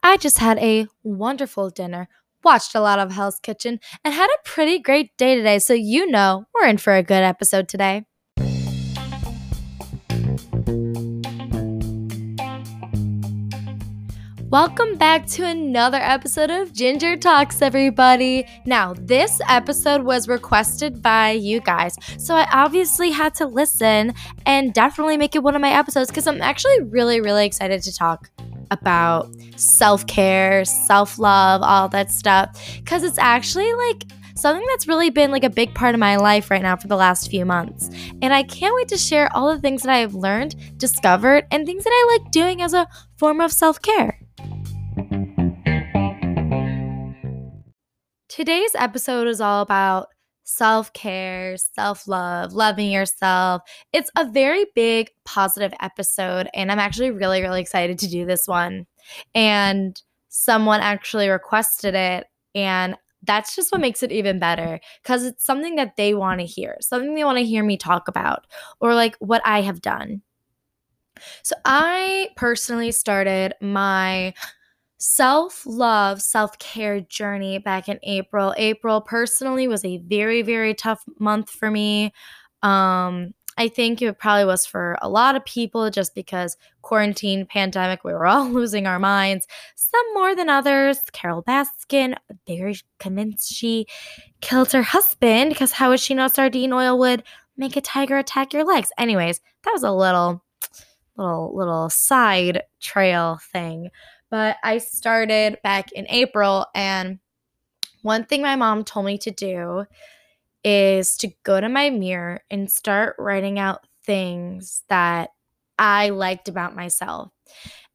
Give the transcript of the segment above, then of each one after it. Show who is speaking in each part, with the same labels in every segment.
Speaker 1: I just had a wonderful dinner, watched a lot of Hell's Kitchen, and had a pretty great day today. So, you know, we're in for a good episode today. Welcome back to another episode of Ginger Talks, everybody. Now, this episode was requested by you guys, so I obviously had to listen and definitely make it one of my episodes because I'm actually really, really excited to talk about self care, self love, all that stuff, because it's actually like something that's really been like a big part of my life right now for the last few months. And I can't wait to share all the things that I have learned, discovered, and things that I like doing as a form of self care. Today's episode is all about self care, self love, loving yourself. It's a very big positive episode, and I'm actually really, really excited to do this one. And someone actually requested it, and that's just what makes it even better because it's something that they want to hear, something they want to hear me talk about, or like what I have done. So, I personally started my self love, self care journey back in April. April personally was a very, very tough month for me. Um, I think it probably was for a lot of people just because quarantine, pandemic, we were all losing our minds. Some more than others. Carole Baskin, very convinced she killed her husband because how would she know sardine oil would make a tiger attack your legs? Anyways, that was a little, little, little side trail thing. But I started back in April, and one thing my mom told me to do is to go to my mirror and start writing out things that I liked about myself.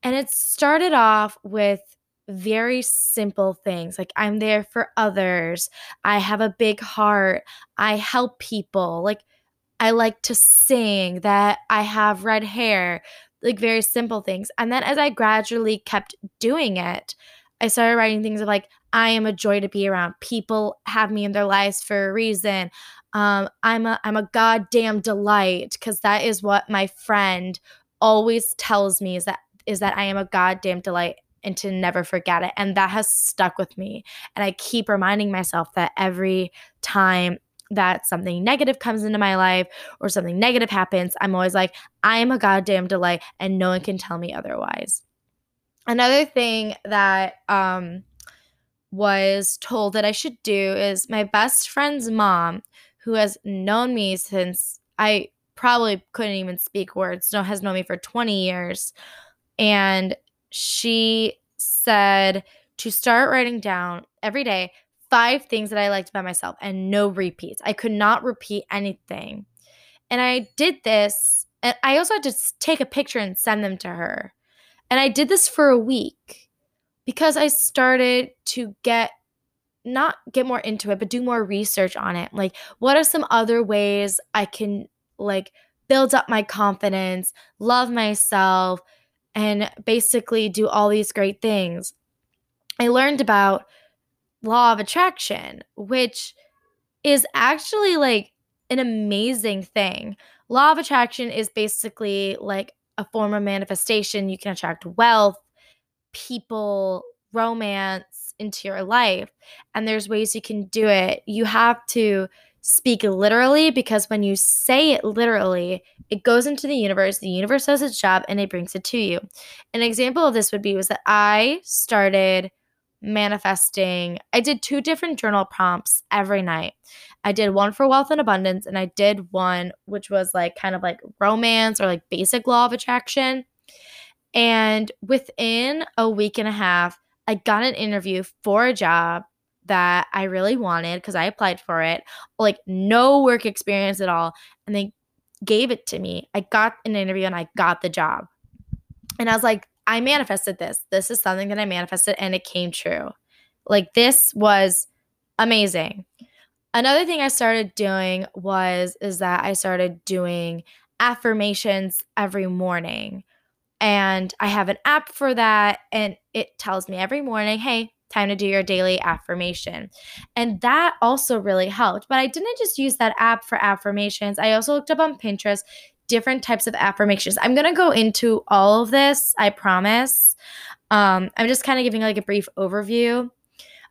Speaker 1: And it started off with very simple things like I'm there for others, I have a big heart, I help people, like I like to sing, that I have red hair, like very simple things. And then as I gradually kept doing it, I started writing things of like, I am a joy to be around. People have me in their lives for a reason. Um, I'm a I'm a goddamn delight because that is what my friend always tells me is that is that I am a goddamn delight and to never forget it. And that has stuck with me. And I keep reminding myself that every time that something negative comes into my life or something negative happens, I'm always like, I am a goddamn delight and no one can tell me otherwise. Another thing that um, was told that I should do is my best friend's mom, who has known me since I probably couldn't even speak words, no, has known me for 20 years. And she said to start writing down every day five things that I liked about myself and no repeats. I could not repeat anything. And I did this, and I also had to take a picture and send them to her. And I did this for a week because I started to get not get more into it, but do more research on it. Like, what are some other ways I can like build up my confidence, love myself, and basically do all these great things? I learned about law of attraction, which is actually like an amazing thing. Law of attraction is basically like a form of manifestation. You can attract wealth, people, romance into your life. And there's ways you can do it. You have to speak literally because when you say it literally, it goes into the universe. The universe does its job and it brings it to you. An example of this would be was that I started manifesting. I did two different journal prompts every night. I did one for wealth and abundance, and I did one which was like kind of like romance or like basic law of attraction. And within a week and a half, I got an interview for a job that I really wanted because I applied for it, like no work experience at all. And they gave it to me. I got an interview and I got the job. And I was like, I manifested this. This is something that I manifested and it came true. Like this was amazing. Another thing I started doing was is that I started doing affirmations every morning. And I have an app for that and it tells me every morning, "Hey, time to do your daily affirmation." And that also really helped. But I didn't just use that app for affirmations. I also looked up on Pinterest different types of affirmations. I'm going to go into all of this, I promise. Um, I'm just kind of giving like a brief overview.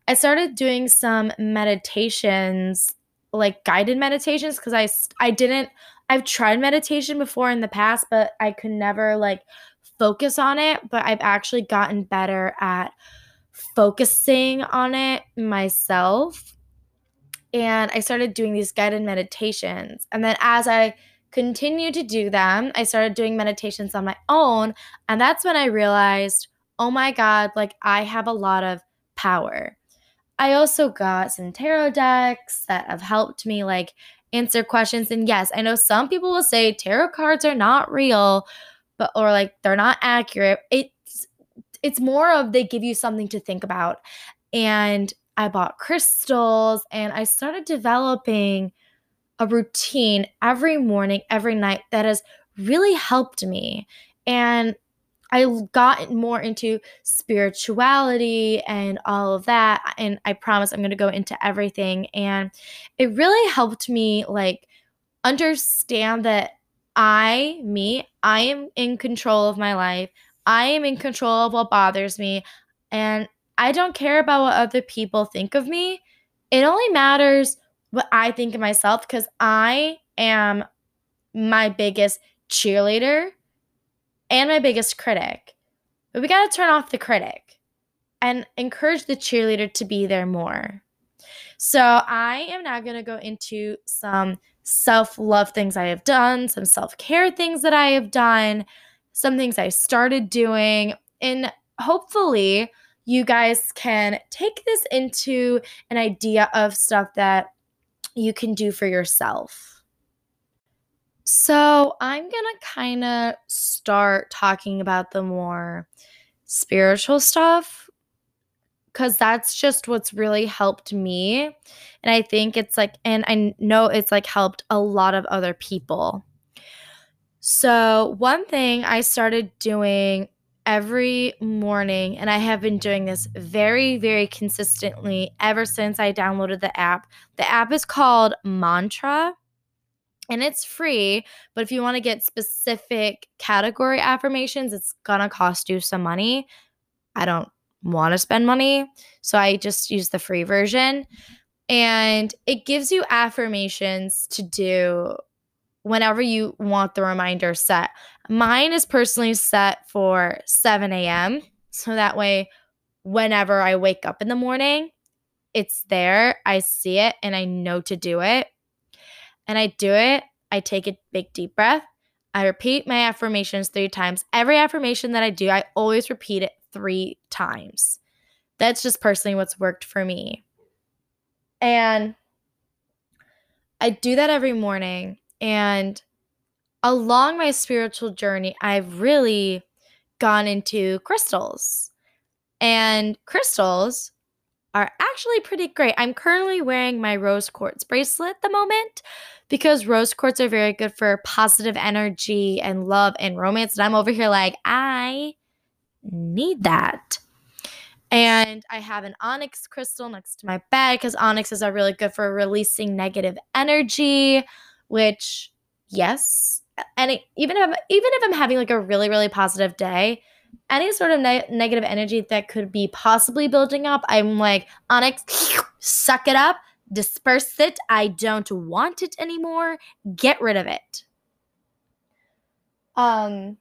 Speaker 1: I started doing some meditations, like guided meditations, because I I didn't. I've tried meditation before in the past, but I could never like focus on it. But I've actually gotten better at focusing on it myself. And I started doing these guided meditations. And then as I continued to do them, I started doing meditations on my own. And that's when I realized, oh my God, like I have a lot of power. I also got some tarot decks that have helped me like answer questions. And yes, I know some people will say tarot cards are not real, but or like they're not accurate. It's it's more of they give you something to think about. And I bought crystals and I started developing a routine every morning, every night that has really helped me. And I got more into spirituality and all of that. And I promise I'm going to go into everything. And it really helped me like understand that I, me, I am in control of my life. I am in control of what bothers me. And I don't care about what other people think of me. It only matters what I think of myself because I am my biggest cheerleader and my biggest critic. But we got to turn off the critic and encourage the cheerleader to be there more. So I am now going to go into some self love things I have done, some self care things that I have done, some things I started doing, and hopefully you guys can take this into an idea of stuff that you can do for yourself. So, I'm going to kind of start talking about the more spiritual stuff because that's just what's really helped me. And I think it's like, and I know it's like helped a lot of other people. So, one thing I started doing every morning, and I have been doing this very, very consistently ever since I downloaded the app. The app is called Mantra and it's free. But if you want to get specific category affirmations, it's gonna cost you some money. I don't want to spend money, so I just use the free version. And it gives you affirmations to do whenever you want the reminder set. Mine is personally set for 7 a.m. So that way, whenever I wake up in the morning, it's there. I see it and I know to do it and I do it, I take a big deep breath. I repeat my affirmations three times. Every affirmation that I do, I always repeat it three times. That's just personally what's worked for me. And I do that every morning. And along my spiritual journey, I've really gone into crystals. And crystals are actually pretty great. I'm currently wearing my rose quartz bracelet at the moment because rose quartz are very good for positive energy and love and romance. And I'm over here like, I need that. And I have an onyx crystal next to my bed because onyxes are really good for releasing negative energy, which, yes, and it, even if even if I'm having like a really really positive day, any sort of ne- negative energy that could be possibly building up, I'm like, Onyx, suck it up, disperse it. I don't want it anymore. Get rid of it. Um,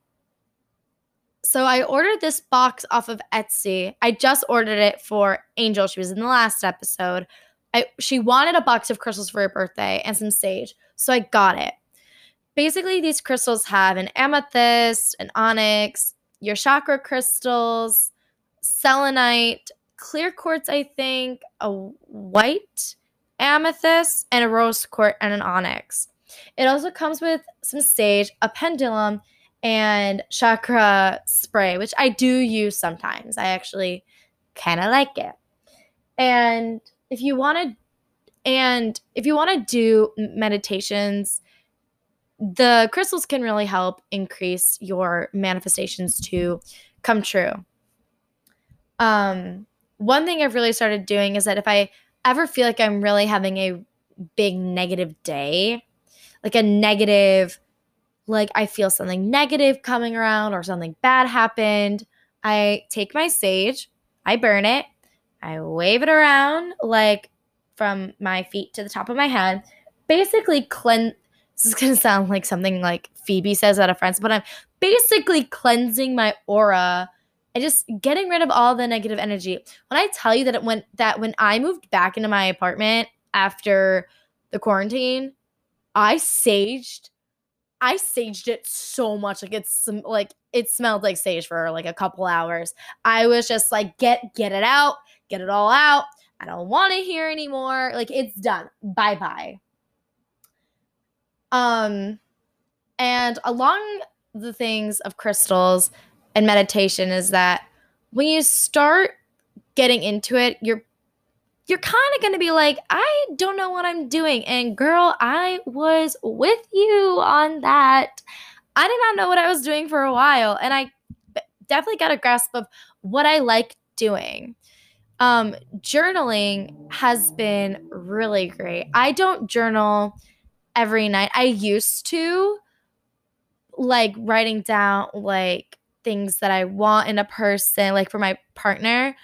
Speaker 1: so I ordered this box off of Etsy. I just ordered it for Angel. She was in the last episode. I she wanted a box of crystals for her birthday and some sage. So I got it. Basically, these crystals have an amethyst, an onyx, your chakra crystals, selenite, clear quartz, I think, a white amethyst, and a rose quartz and an onyx. It also comes with some sage, a pendulum, and chakra spray, which I do use sometimes. I actually kind of like it. And if you want to and if you want to do meditations the crystals can really help increase your manifestations to come true. Um, one thing I've really started doing is that if I ever feel like I'm really having a big negative day, like a negative, like I feel something negative coming around or something bad happened, I take my sage, I burn it, I wave it around like from my feet to the top of my head, basically cleanse. This is gonna sound like something like Phoebe says at a friend's, but I'm basically cleansing my aura and just getting rid of all the negative energy. When I tell you that it went that when I moved back into my apartment after the quarantine, I saged I saged it so much. Like it's like it smelled like sage for like a couple hours. I was just like, get get it out, get it all out. I don't want to hear anymore. Like it's done. Bye bye. Um, and along the things of crystals and meditation is that when you start getting into it, you're you're kind of going to be like, I don't know what I'm doing. And girl, I was with you on that. I did not know what I was doing for a while. And I definitely got a grasp of what I like doing. Um, journaling has been really great. I don't journal every night. I used to like writing down like things that I want in a person. Like for my partner,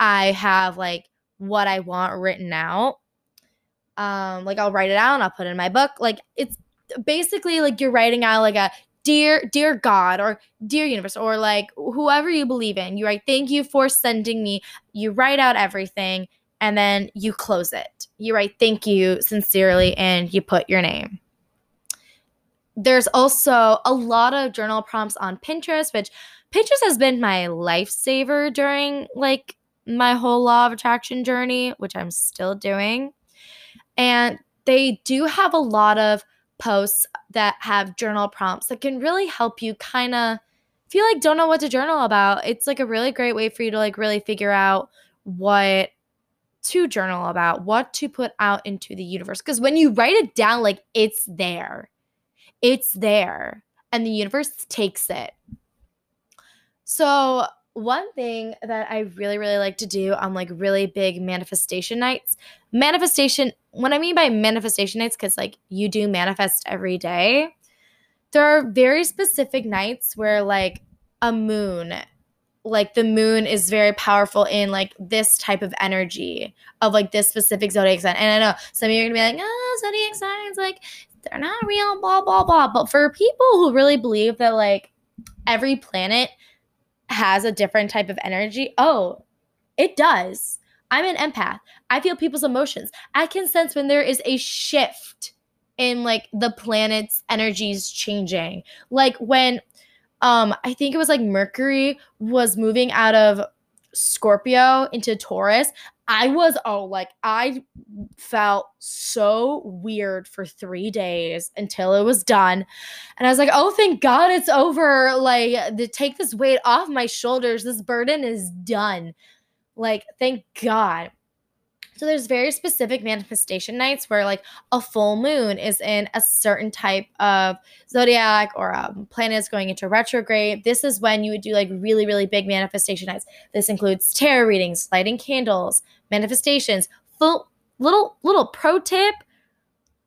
Speaker 1: I have like what I want written out. Um, like I'll write it out and I'll put it in my book. Like it's basically like you're writing out like a dear, dear God or dear universe or like whoever you believe in. You write, thank you for sending me. You write out everything and then you close it. You write, thank you sincerely, and you put your name. There's also a lot of journal prompts on Pinterest, which Pinterest has been my lifesaver during like my whole law of attraction journey, which I'm still doing. And they do have a lot of posts that have journal prompts that can really help you kind of feel like don't know what to journal about. It's like a really great way for you to like really figure out what to journal about, what to put out into the universe. Because when you write it down, like it's there, it's there, and the universe takes it. So one thing that I really, really like to do on like really big manifestation nights, manifestation, what I mean by manifestation nights, because like you do manifest every day, there are very specific nights where like a moon, like the moon is very powerful in like this type of energy of like this specific zodiac sign. And I know some of you are gonna be like, oh, zodiac signs, like they're not real, blah, blah, blah. But for people who really believe that like every planet has a different type of energy. Oh, it does. I'm an empath. I feel people's emotions. I can sense when there is a shift in like the planet's energies changing. Like when um I think it was like Mercury was moving out of Scorpio into Taurus. I was oh like I felt so weird for 3 days until it was done. And I was like, "Oh, thank God it's over. Like to take this weight off my shoulders. This burden is done." Like thank God. So there's very specific manifestation nights where like a full moon is in a certain type of zodiac or a planet is going into retrograde. This is when you would do like really really big manifestation nights. This includes tarot readings, lighting candles, manifestations. Full little little pro tip: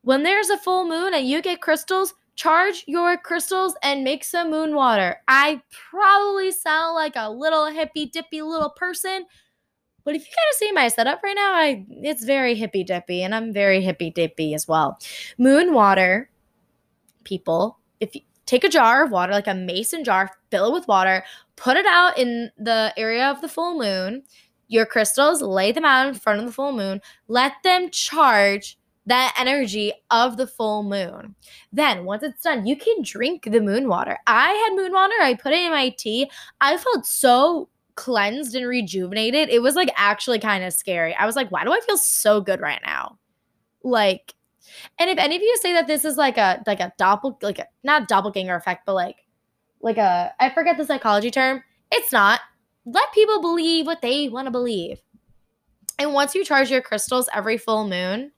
Speaker 1: when there's a full moon and you get crystals, charge your crystals and make some moon water. I probably sound like a little hippy dippy little person but if you kind of see my setup right now, I it's very hippy dippy, and I'm very hippy dippy as well. Moon water, people, if you take a jar of water, like a mason jar, fill it with water, put it out in the area of the full moon. Your crystals, lay them out in front of the full moon, let them charge that energy of the full moon. Then, once it's done, you can drink the moon water. I had moon water, I put it in my tea. I felt so cleansed and rejuvenated, it was like actually kind of scary. I was like, why do I feel so good right now? Like, and if any of you say that this is like a like a doppel like a not doppelganger effect, but like like a I forget the psychology term. It's not. Let people believe what they want to believe. And once you charge your crystals every full moon,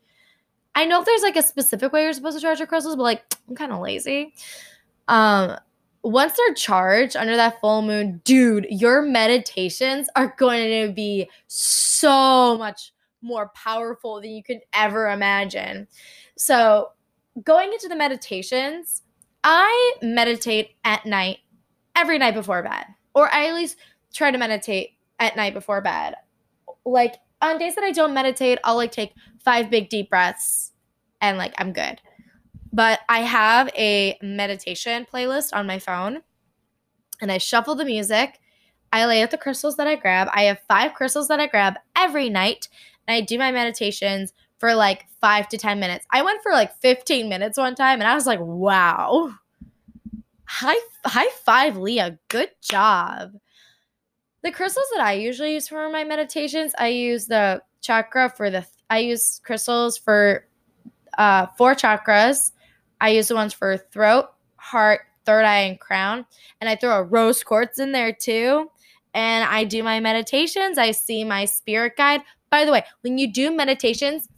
Speaker 1: I know if there's like a specific way you're supposed to charge your crystals, but like I'm kind of lazy. Um, once they're charged under that full moon, dude, your meditations are going to be so much more powerful than you could ever imagine. So, going into the meditations, I meditate at night every night before bed, or I at least try to meditate at night before bed. Like on days that I don't meditate, I'll like take five big deep breaths and like I'm good. But I have a meditation playlist on my phone and I shuffle the music. I lay out the crystals that I grab. I have five crystals that I grab every night and I do my meditations for like five to 10 minutes. I went for like 15 minutes one time and I was like, wow. High, high five, Leah. Good job. The crystals that I usually use for my meditations, I use the chakra for the, I use crystals for uh, four chakras. I use the ones for throat, heart, third eye, and crown. And I throw a rose quartz in there too. And I do my meditations. I see my spirit guide. By the way, when you do meditations,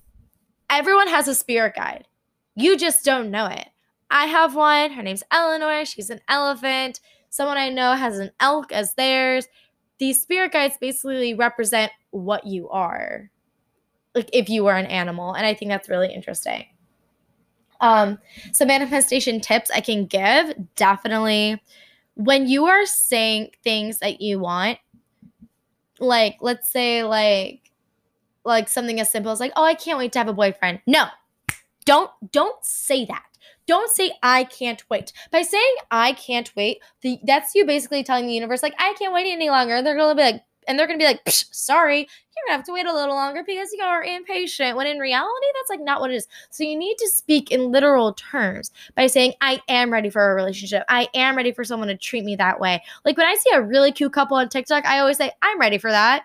Speaker 1: everyone has a spirit guide. You just don't know it. I have one. Her name's Eleanor. She's an elephant. Someone I know has an elk as theirs. These spirit guides basically represent what you are, like if you were an animal. And I think that's really interesting. Um, some manifestation tips I can give definitely when you are saying things that you want, like let's say like like something as simple as like, oh, I can't wait to have a boyfriend. No, don't don't say that. Don't say I can't wait. By saying I can't wait, the, that's you basically telling the universe like I can't wait any longer. They're gonna be like, and they're gonna be like, sorry, you're gonna have to wait a little longer because you are impatient. When in reality, that's like not what it is. So you need to speak in literal terms by saying I am ready for a relationship. I am ready for someone to treat me that way. Like when I see a really cute couple on TikTok, I always say I'm ready for that.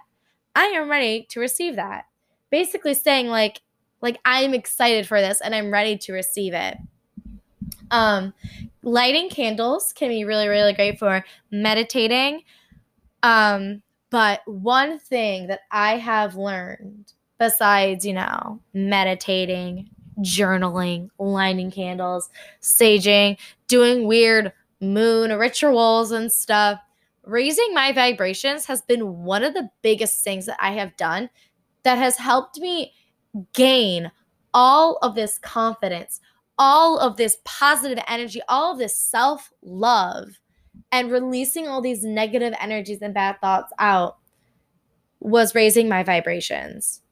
Speaker 1: I am ready to receive that. Basically saying like like I'm excited for this and I'm ready to receive it. Um lighting candles can be really really great for meditating. Um but one thing that I have learned besides, you know, meditating, journaling, lighting candles, saging, doing weird moon rituals and stuff raising my vibrations has been one of the biggest things that I have done that has helped me gain all of this confidence, all of this positive energy, all of this self love, and releasing all these negative energies and bad thoughts out was raising my vibrations.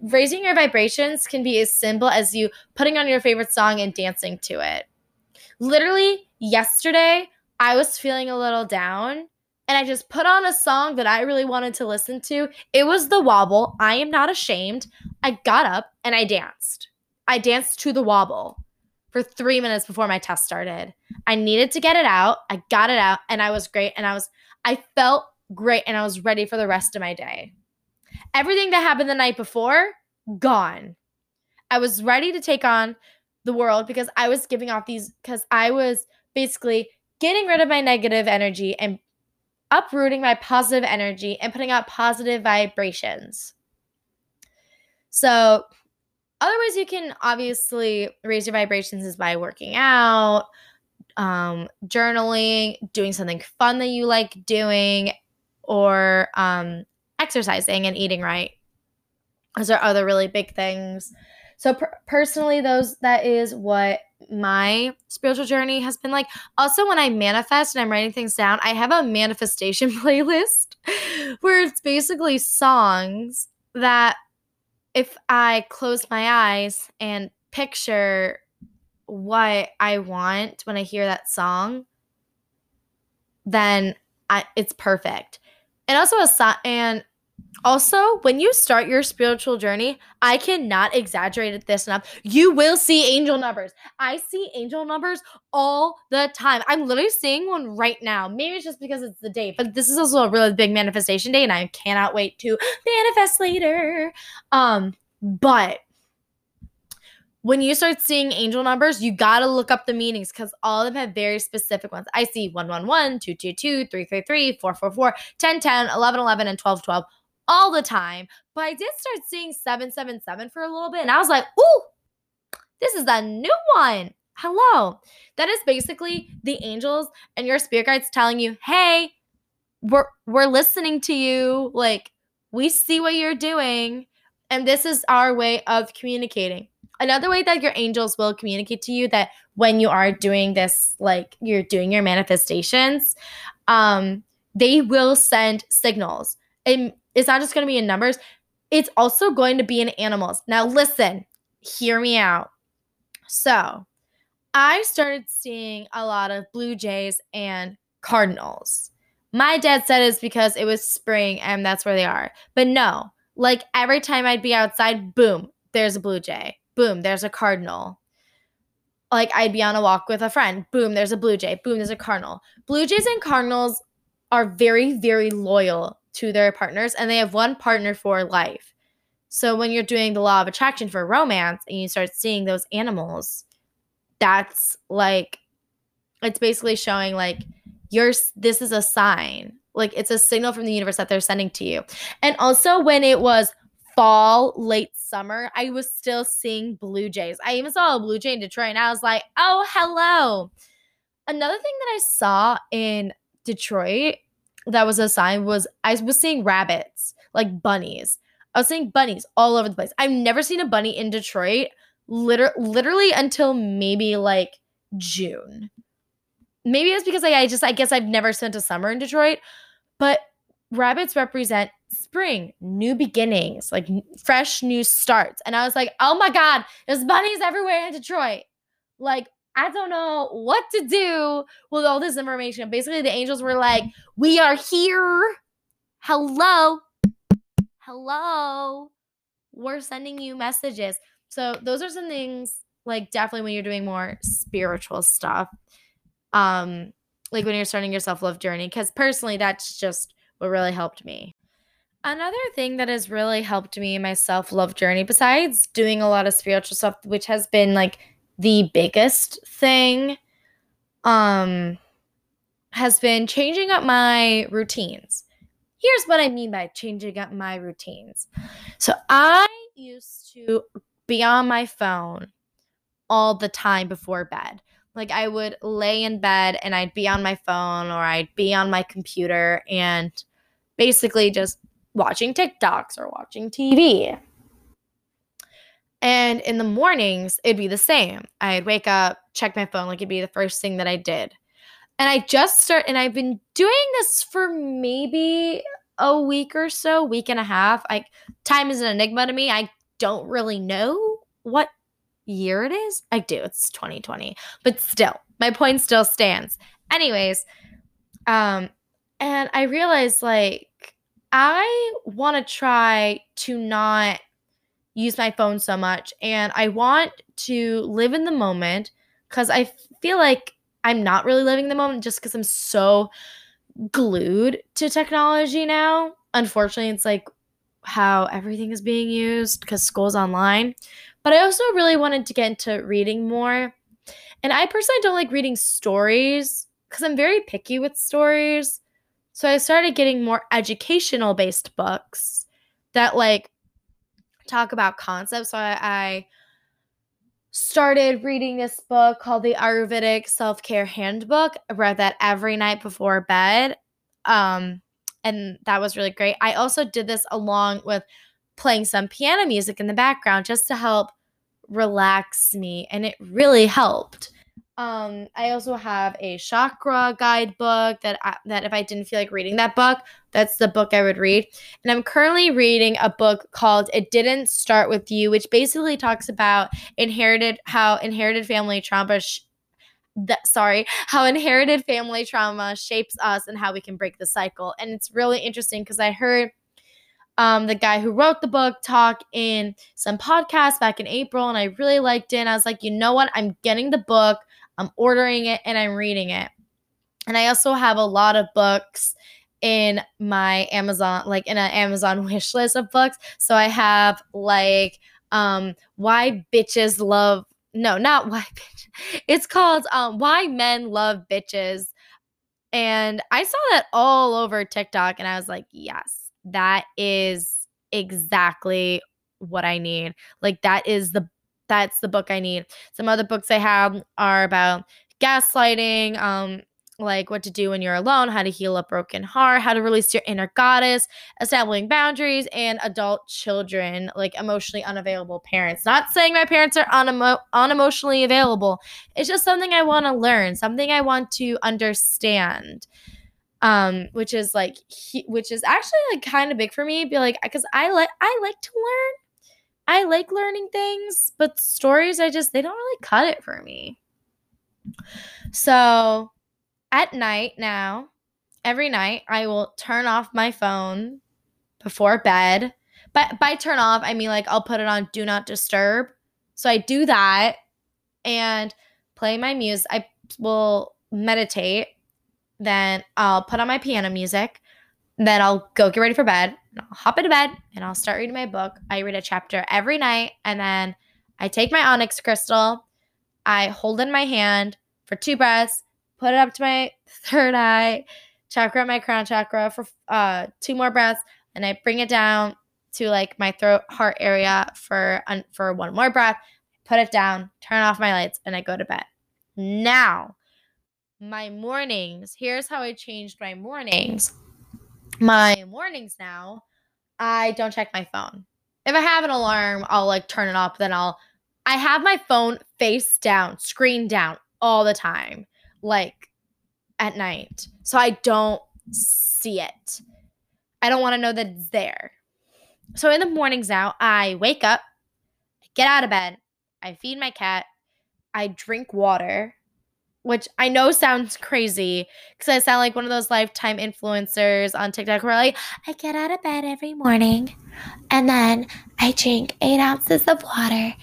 Speaker 1: Raising your vibrations can be as simple as you putting on your favorite song and dancing to it. Literally, yesterday, I was feeling a little down and I just put on a song that I really wanted to listen to. It was The Wobble. I am not ashamed. I got up and I danced. I danced to The Wobble for three minutes before my test started. I needed to get it out. I got it out and I was great. And I was, I felt great and I was ready for the rest of my day. Everything that happened the night before, gone. I was ready to take on the world because I was giving off these, because I was basically getting rid of my negative energy and uprooting my positive energy and putting out positive vibrations. So, other ways you can obviously raise your vibrations is by working out, um, journaling, doing something fun that you like doing, or um, exercising and eating right. Those are other really big things. So per- personally, those that is what my spiritual journey has been like. Also, when I manifest and I'm writing things down, I have a manifestation playlist where it's basically songs that if I close my eyes and picture what I want when I hear that song, then I, it's perfect. And also a song, and also, when you start your spiritual journey, I cannot exaggerate this enough. You will see angel numbers. I see angel numbers all the time. I'm literally seeing one right now. Maybe it's just because it's the date, but this is also a really big manifestation day, and I cannot wait to manifest later. Um, but when you start seeing angel numbers, you got to look up the meanings because all of them have very specific ones. I see 111, 222, 333, 444, 1010, 1111, and 1212 all the time. But I did start seeing 777 for a little bit, and I was like, ooh, this is a new one. Hello. That is basically the angels and your spirit guides telling you, hey, we're we're listening to you. Like, we see what you're doing. And this is our way of communicating. Another way that your angels will communicate to you that when you are doing this, like you're doing your manifestations, um, they will send signals. And it's not just going to be in numbers, it's also going to be in animals. Now, listen, hear me out. So, I started seeing a lot of blue jays and cardinals. My dad said it's because it was spring and that's where they are. But no, like every time I'd be outside, boom, there's a blue jay. Boom, there's a cardinal. Like I'd be on a walk with a friend. Boom, there's a blue jay. Boom, there's a cardinal. Blue jays and cardinals are very, very loyal to their partners and they have one partner for life. So when you're doing the law of attraction for romance and you start seeing those animals, that's like it's basically showing like you're this is a sign. Like it's a signal from the universe that they're sending to you. And also when it was fall, late summer, I was still seeing blue jays. I even saw a blue jay in Detroit and I was like, "Oh, hello." Another thing that I saw in Detroit that was a sign was I was seeing rabbits, like bunnies. I was seeing bunnies all over the place. I've never seen a bunny in Detroit liter- literally until maybe like June. Maybe it's because I, I just I guess I've never spent a summer in Detroit, but rabbits represent spring, new beginnings, like fresh new starts. And I was like, "Oh my god, there's bunnies everywhere in Detroit." Like I don't know what to do with all this information. Basically, the angels were like, We are here. Hello. Hello. We're sending you messages. So, those are some things like definitely when you're doing more spiritual stuff. Um, like when you're starting your self love journey, because personally, that's just what really helped me. Another thing that has really helped me in my self love journey, besides doing a lot of spiritual stuff, which has been like the biggest thing um has been changing up my routines. Here's what I mean by changing up my routines. So I used to be on my phone all the time before bed. Like I would lay in bed and I'd be on my phone or I'd be on my computer and basically just watching TikToks or watching TV. And in the mornings, it'd be the same. I'd wake up, check my phone, like it'd be the first thing that I did. And I just start, and I've been doing this for maybe a week or so, week and a half. Like time is an enigma to me. I don't really know what year it is. I do. It's 2020, but still, my point still stands. Anyways, um, and I realized like I want to try to not use my phone so much and I want to live in the moment cuz I feel like I'm not really living the moment just cuz I'm so glued to technology now. Unfortunately, it's like how everything is being used cuz school's online. But I also really wanted to get into reading more. And I personally don't like reading stories cuz I'm very picky with stories. So I started getting more educational based books that like talk about concepts. So I, I started reading this book called the Ayurvedic Self Care Handbook. I read that every night before bed. Um, and that was really great. I also did this along with playing some piano music in the background just to help relax me, and it really helped. Um, I also have a chakra guidebook that I, that if I didn't feel like reading that book, that's the book I would read. And I'm currently reading a book called "It Didn't Start with You," which basically talks about inherited how inherited family trauma. Sh- that, sorry, how inherited family trauma shapes us and how we can break the cycle. And it's really interesting because I heard um, the guy who wrote the book talk in some podcast back in April, and I really liked it. And I was like, you know what? I'm getting the book. I'm ordering it and I'm reading it. And I also have a lot of books in my Amazon, like in an Amazon wish list of books. So I have like um why bitches love no, not why bitch. It's called um why men love bitches. And I saw that all over TikTok and I was like, yes, that is exactly what I need. Like that is the that's the book I need. Some other books I have are about gaslighting, um, like what to do when you're alone, how to heal a broken heart, how to release your inner goddess, establishing boundaries, and adult children, like emotionally unavailable parents. Not saying my parents are unemo- unemotionally available. It's just something I want to learn, something I want to understand. um which is like he, which is actually like kind of big for me be like because i like i like to learn i like learning things but stories i just they don't really cut it for me. So at night now every night i will turn off my phone before bed. But by turn off i mean like i'll put it on do not disturb. So i do that and play my music i will meditate. Then I'll put on my piano music. Then I'll go get ready for bed. I'll hop into bed and I'll start reading my book. I read a chapter every night and then I take my onyx crystal. I hold in my hand for two breaths, put it up to my third eye chakra, my crown chakra for uh, two more breaths, and I bring it down to like my throat heart area for for one more breath. Put it down, turn off my lights, and I go to bed. Now, my mornings. Here's how I changed my mornings. My mornings now, I don't check my phone. If I have an alarm, I'll like turn it off, then I'll I have my phone face down, screen down all the time, like at night. So I don't see it. I don't want to know that it's there. So in the mornings now, I wake up, I get out of bed, I feed my cat, I drink water, which I know sounds crazy because I sound like one of those lifetime influencers on TikTok where like, I get out of bed every morning and then I drink eight ounces of water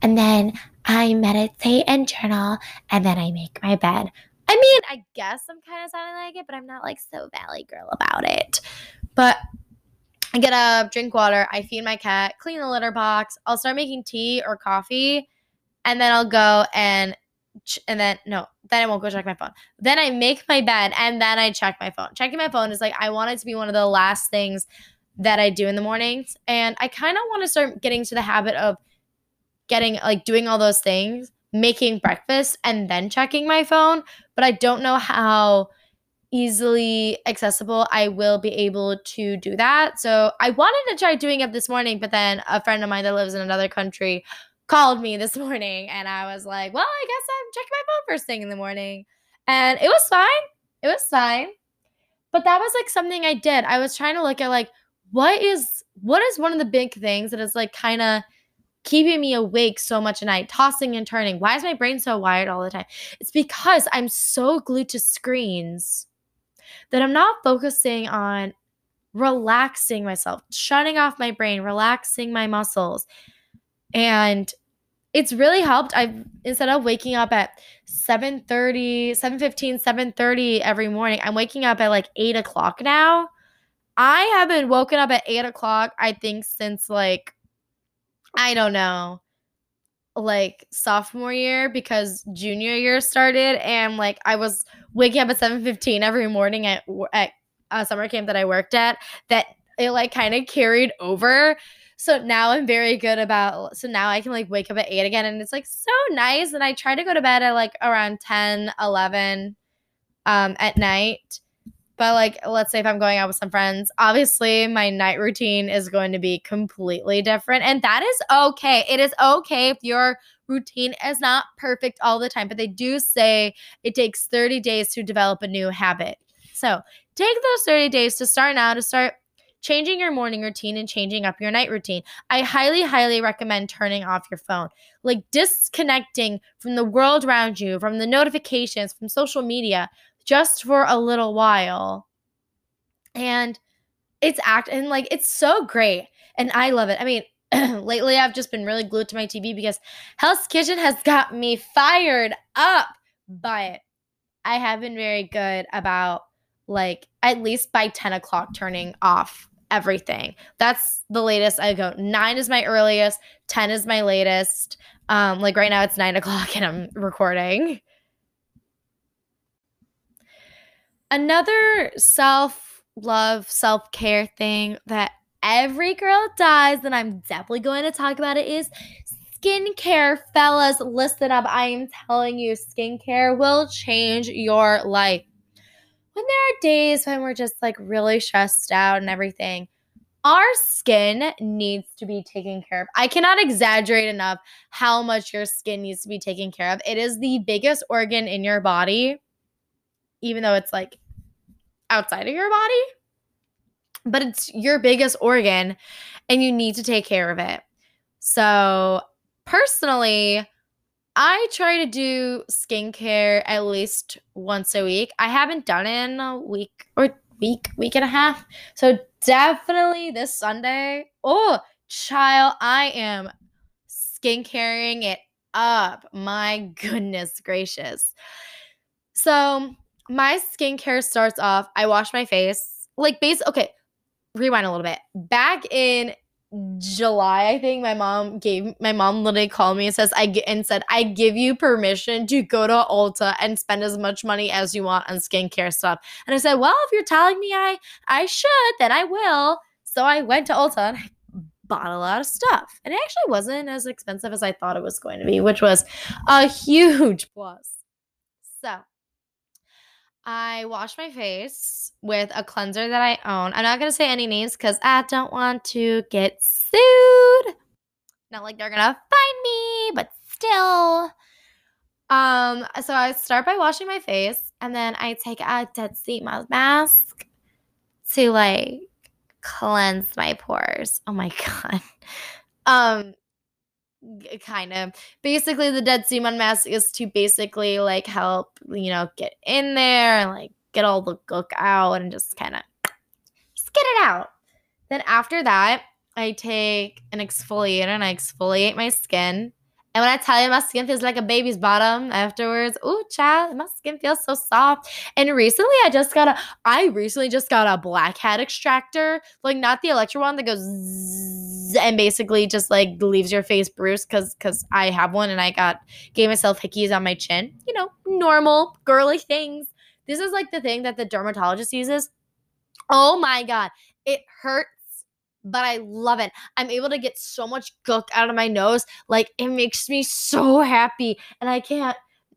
Speaker 1: and then I meditate and journal and then I make my bed. I mean, I guess I'm kind of sounding like it, but I'm not like so valley girl about it. But I get up, drink water, I feed my cat, clean the litter box, I'll start making tea or coffee, and then I'll go and and then no, then I won't go check my phone. Then I make my bed and then I check my phone. Checking my phone is like I want it to be one of the last things that I do in the mornings. And I kind of want to start getting to the habit of getting like doing all those things, making breakfast and then checking my phone, but I don't know how easily accessible I will be able to do that. So I wanted to try doing it this morning, but then a friend of mine that lives in another country called me this morning and I was like, well, I guess I'm checking my phone first thing in the morning. And it was fine. It was fine. But that was like something I did. I was trying to look at like what is what is one of the big things that is like kind of keeping me awake so much at night, tossing and turning. Why is my brain so wired all the time? It's because I'm so glued to screens that I'm not focusing on relaxing myself, shutting off my brain, relaxing my muscles. And it's really helped. I've instead of waking up at 7 30, 7 15, 7 30 every morning, I'm waking up at like 8 o'clock now. I haven't woken up at 8 o'clock, I think, since like, I don't know, like sophomore year because junior year started. And like, I was waking up at 7 15 every morning at, at a summer camp that I worked at that it like kind of carried over so now I'm very good about so now I can like wake up at 8 again and it's like so nice and I try to go to bed at like around 10, 11 um at night. But like let's say if I'm going out with some friends, obviously my night routine is going to be completely different and that is okay. It is okay if your routine is not perfect all the time, but they do say it takes 30 days to develop a new habit. So, take those 30 days to start now to start changing your morning routine and changing up your night routine. I highly, highly recommend turning off your phone, like disconnecting from the world around you, from the notifications, from social media, just for a little while. And it's act and like it's so great. And I love it. I mean, lately I've just been really glued to my TV because Hell's Kitchen has got me fired up. But I have been very good about like at least by 10 o'clock turning off everything. That's the latest I go. Nine is my earliest, 10 is my latest. Um, like right now it's nine o'clock and I'm recording. Another self love, self care thing that every girl does, and I'm definitely going to talk about it, is skincare. Fellas, listen up. I am telling you, skincare will change your life when there are days when we're just like really stressed out and everything, our skin needs to be taken care of. I cannot exaggerate enough how much your skin needs to be taken care of. It is the biggest organ in your body, even though it's like outside of your body, but it's your biggest organ and you need to take care of it. So, personally, I try to do skincare at least once a week. I haven't done it in a week or week, week and a half. So definitely this Sunday. Oh, child, I am skincaring it up. My goodness gracious. So my skincare starts off, I wash my face. Like base okay, rewind a little bit. Back in July, I think my mom gave my mom literally called me and says I and said I give you permission to go to Ulta and spend as much money as you want on skincare stuff. And I said, well, if you're telling me I I should, then I will. So I went to Ulta and I bought a lot of stuff, and it actually wasn't as expensive as I thought it was going to be, which was a huge plus. So I wash my face with a cleanser that I own. I'm not going to say any names because I don't want to get sued. Not like they're going to find me, but still. Um, so I start by washing my face and then I take a dead sea mask to like cleanse my pores. Oh my god. Um kind of basically the dead sea mud mask is to basically like help you know get in there and like get all the gook out and just kind of just get it out. Then after that i take an exfoliator and i exfoliate my skin and when I tell you my skin feels like a baby's bottom afterwards, ooh, child, my skin feels so soft. And recently I just got a I recently just got a blackhead extractor, like not the electro one that goes and basically just like leaves your face bruised cuz cuz I have one and I got gave myself hickeys on my chin. You know, normal girly things. This is like the thing that the dermatologist uses. Oh my god, it hurts but I love it. I'm able to get so much gook out of my nose. Like it makes me so happy. And I can't,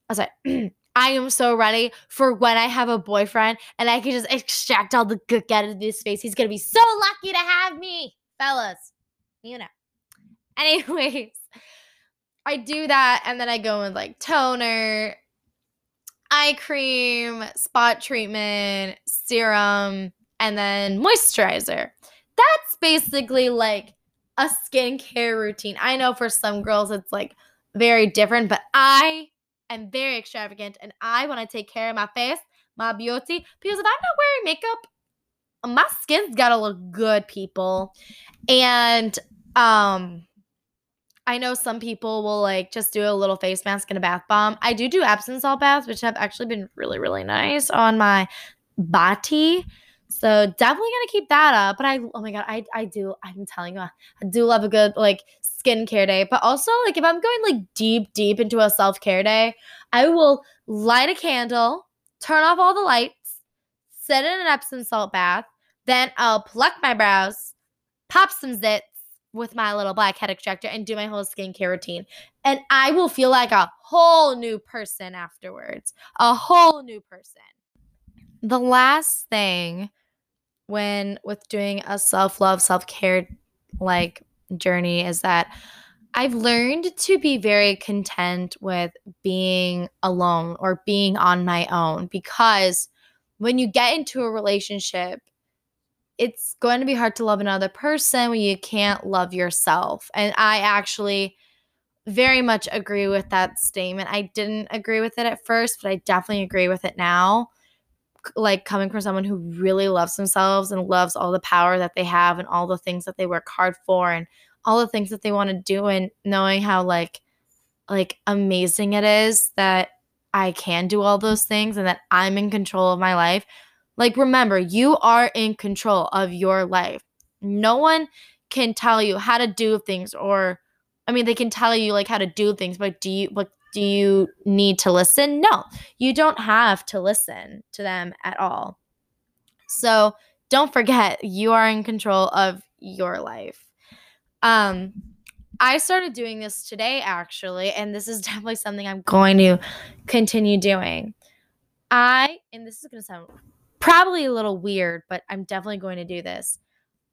Speaker 1: I was like, I am so ready for when I have a boyfriend and I can just extract all the gook out of his face. He's gonna be so lucky to have me, fellas. You know. Anyways, I do that and then I go with like toner, eye cream, spot treatment, serum, and then moisturizer that's basically like a skincare routine. I know for some girls it's like very different, but I am very extravagant and I want to take care of my face, my beauty, because if I'm not wearing makeup, my skin's got to look good, people. And um I know some people will like just do a little face mask and a bath bomb. I do do Epsom salt baths, which have actually been really, really nice on my body. So definitely gonna keep that up. But I, oh my god, I, I do. I'm telling you, I do love a good like skincare day. But also, like if I'm going like deep, deep into a self care day, I will light a candle, turn off all the lights, sit in an Epsom salt bath. Then I'll pluck my brows, pop some zits with my little blackhead extractor, and do my whole skincare routine. And I will feel like a whole new person afterwards. A whole new person. The last thing when with doing a self-love, self-care like journey is that I've learned to be very content with being alone or being on my own because when you get into a relationship, it's going to be hard to love another person when you can't love yourself. And I actually very much agree with that statement. I didn't agree with it at first, but I definitely agree with it now like coming from someone who really loves themselves and loves all the power that they have and all the things that they work hard for and all the things that they want to do and knowing how like like amazing it is that I can do all those things and that I'm in control of my life. Like remember, you are in control of your life. No one can tell you how to do things or I mean they can tell you like how to do things, but do you but do you need to listen? No, you don't have to listen to them at all. So don't forget, you are in control of your life. Um, I started doing this today actually, and this is definitely something I'm going to continue doing. I, and this is going to sound probably a little weird, but I'm definitely going to do this.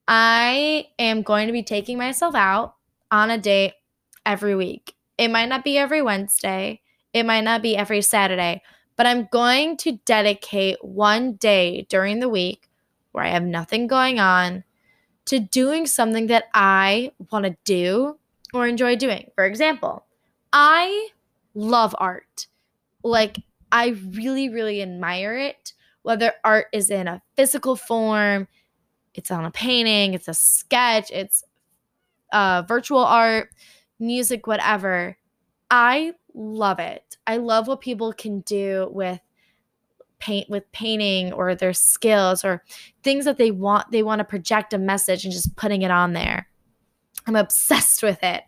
Speaker 1: I am going to be taking myself out on a date every week. It might not be every Wednesday, it might not be every Saturday, but I'm going to dedicate one day during the week where I have nothing going on to doing something that I want to do or enjoy doing. For example, I love art. Like, I really, really admire it, whether art is in a physical form, it's on a painting, it's a sketch, it's uh, virtual art, music, whatever. I love it. I love what people can do with paint with painting or their skills or things that they want they want to project a message and just putting it on there. I'm obsessed with it.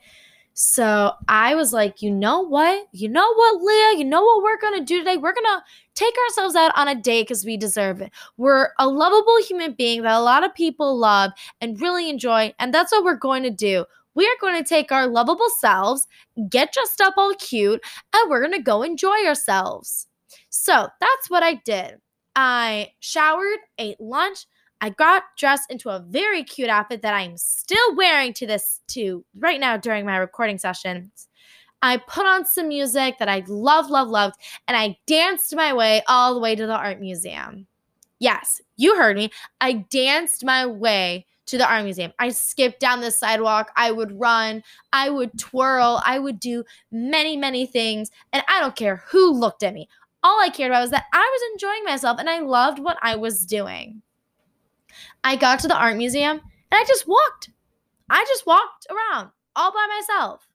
Speaker 1: So I was like, you know what? You know what, Leah? You know what we're going to do today? We're going to take ourselves out on a date because we deserve it. We're a lovable human being that a lot of people love and really enjoy. And that's what we're going to do. We are going to take our lovable selves, get dressed up all cute, and we're going to go enjoy ourselves. So that's what I did. I showered, ate lunch, I got dressed into a very cute outfit that I'm still wearing to this to right now during my recording sessions. I put on some music that I love, love, loved, and I danced my way all the way to the art museum. Yes, you heard me. I danced my way to the art museum. I skipped down the sidewalk. I would run. I would twirl. I would do many, many things. And I don't care who looked at me. All I cared about was that I was enjoying myself and I loved what I was doing. I got to the art museum and I just walked. I just walked around all by myself.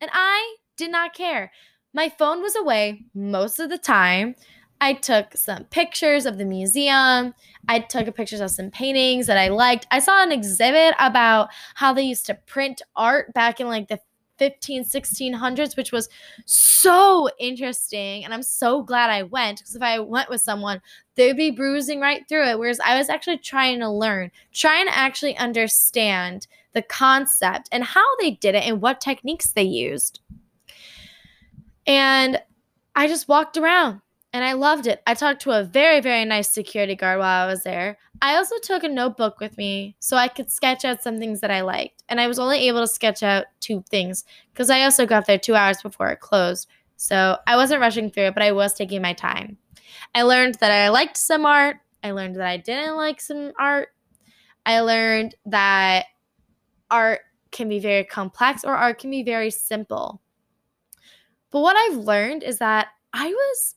Speaker 1: And I did not care. My phone was away most of the time. I took some pictures of the museum. I took pictures of some paintings that I liked. I saw an exhibit about how they used to print art back in like the 15 1600s which was so interesting and i'm so glad i went because if i went with someone they'd be bruising right through it whereas i was actually trying to learn trying to actually understand the concept and how they did it and what techniques they used and i just walked around and I loved it. I talked to a very, very nice security guard while I was there. I also took a notebook with me so I could sketch out some things that I liked. And I was only able to sketch out two things because I also got there two hours before it closed. So I wasn't rushing through it, but I was taking my time. I learned that I liked some art. I learned that I didn't like some art. I learned that art can be very complex or art can be very simple. But what I've learned is that I was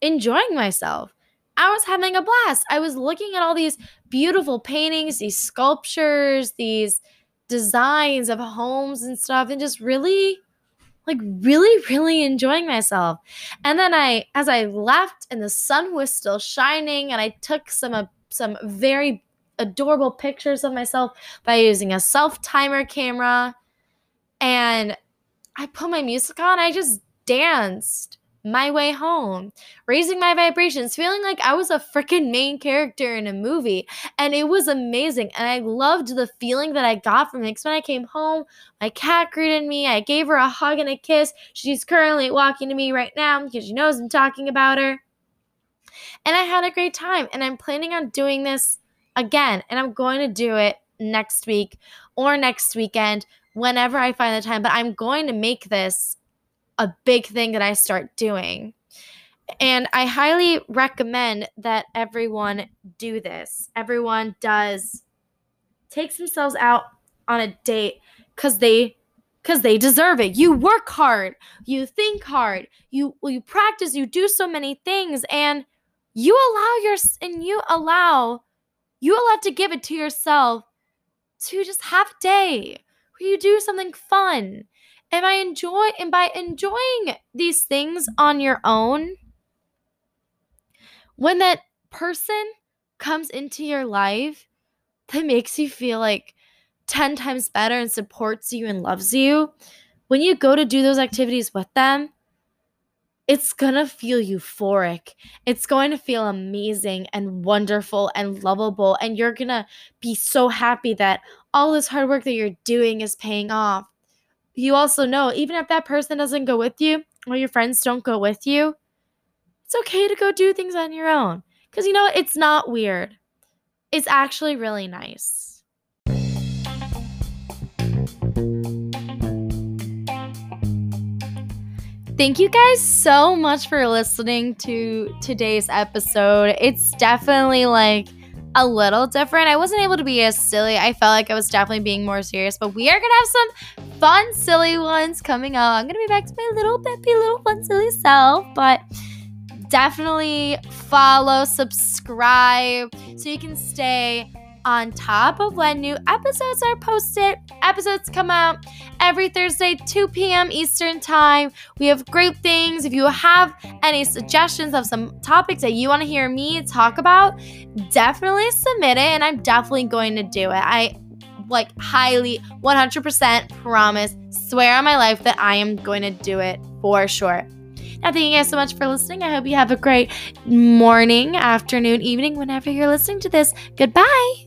Speaker 1: enjoying myself. I was having a blast. I was looking at all these beautiful paintings, these sculptures, these designs of homes and stuff, and just really, like, really, really enjoying myself. And then I, as I left, and the sun was still shining, and I took some of some very adorable pictures of myself by using a self timer camera, and I put my music on. I just danced my way home, raising my vibrations, feeling like I was a freaking main character in a movie. And it was amazing. And I loved the feeling that I got from it. Because when I came home, my cat greeted me. I gave her a hug and a kiss. She's currently walking to me right now because she knows I'm talking about her. And I had a great time. And I'm planning on doing this again. And I'm going to do it next week or next weekend whenever I find the time. But I'm going to make this a big thing that I start doing. And I highly recommend that everyone do this. Everyone does takes themselves out on a date cuz they cuz they deserve it. You work hard, you think hard, you you practice, you do so many things and you allow your and you allow you allow to give it to yourself to just have a day where you do something fun and by enjoy and by enjoying these things on your own, when that person comes into your life that makes you feel like 10 times better and supports you and loves you, when you go to do those activities with them, it's gonna feel euphoric. It's going to feel amazing and wonderful and lovable. And you're gonna be so happy that all this hard work that you're doing is paying off you also know even if that person doesn't go with you or your friends don't go with you, it's okay to go do things on your own. Because you know, it's not weird, it's actually really nice. Thank you guys so much for listening to today's episode. It's definitely like a little different. I wasn't able to be as silly. I felt like I was definitely being more serious, but we are going to have some fun, silly ones coming up. I'm going to be back to my little peppy, little fun, silly self, but definitely follow, subscribe so you can stay on top of when new episodes are posted. Episodes come out every Thursday, 2 p.m. Eastern Time. We have great things. If you have any suggestions of some topics that you want to hear me talk about, definitely submit it and I'm definitely going to do it. I like highly 100% promise, swear on my life that I am going to do it for sure. Now, thank you guys so much for listening. I hope you have a great morning, afternoon, evening, whenever you're listening to this. Goodbye.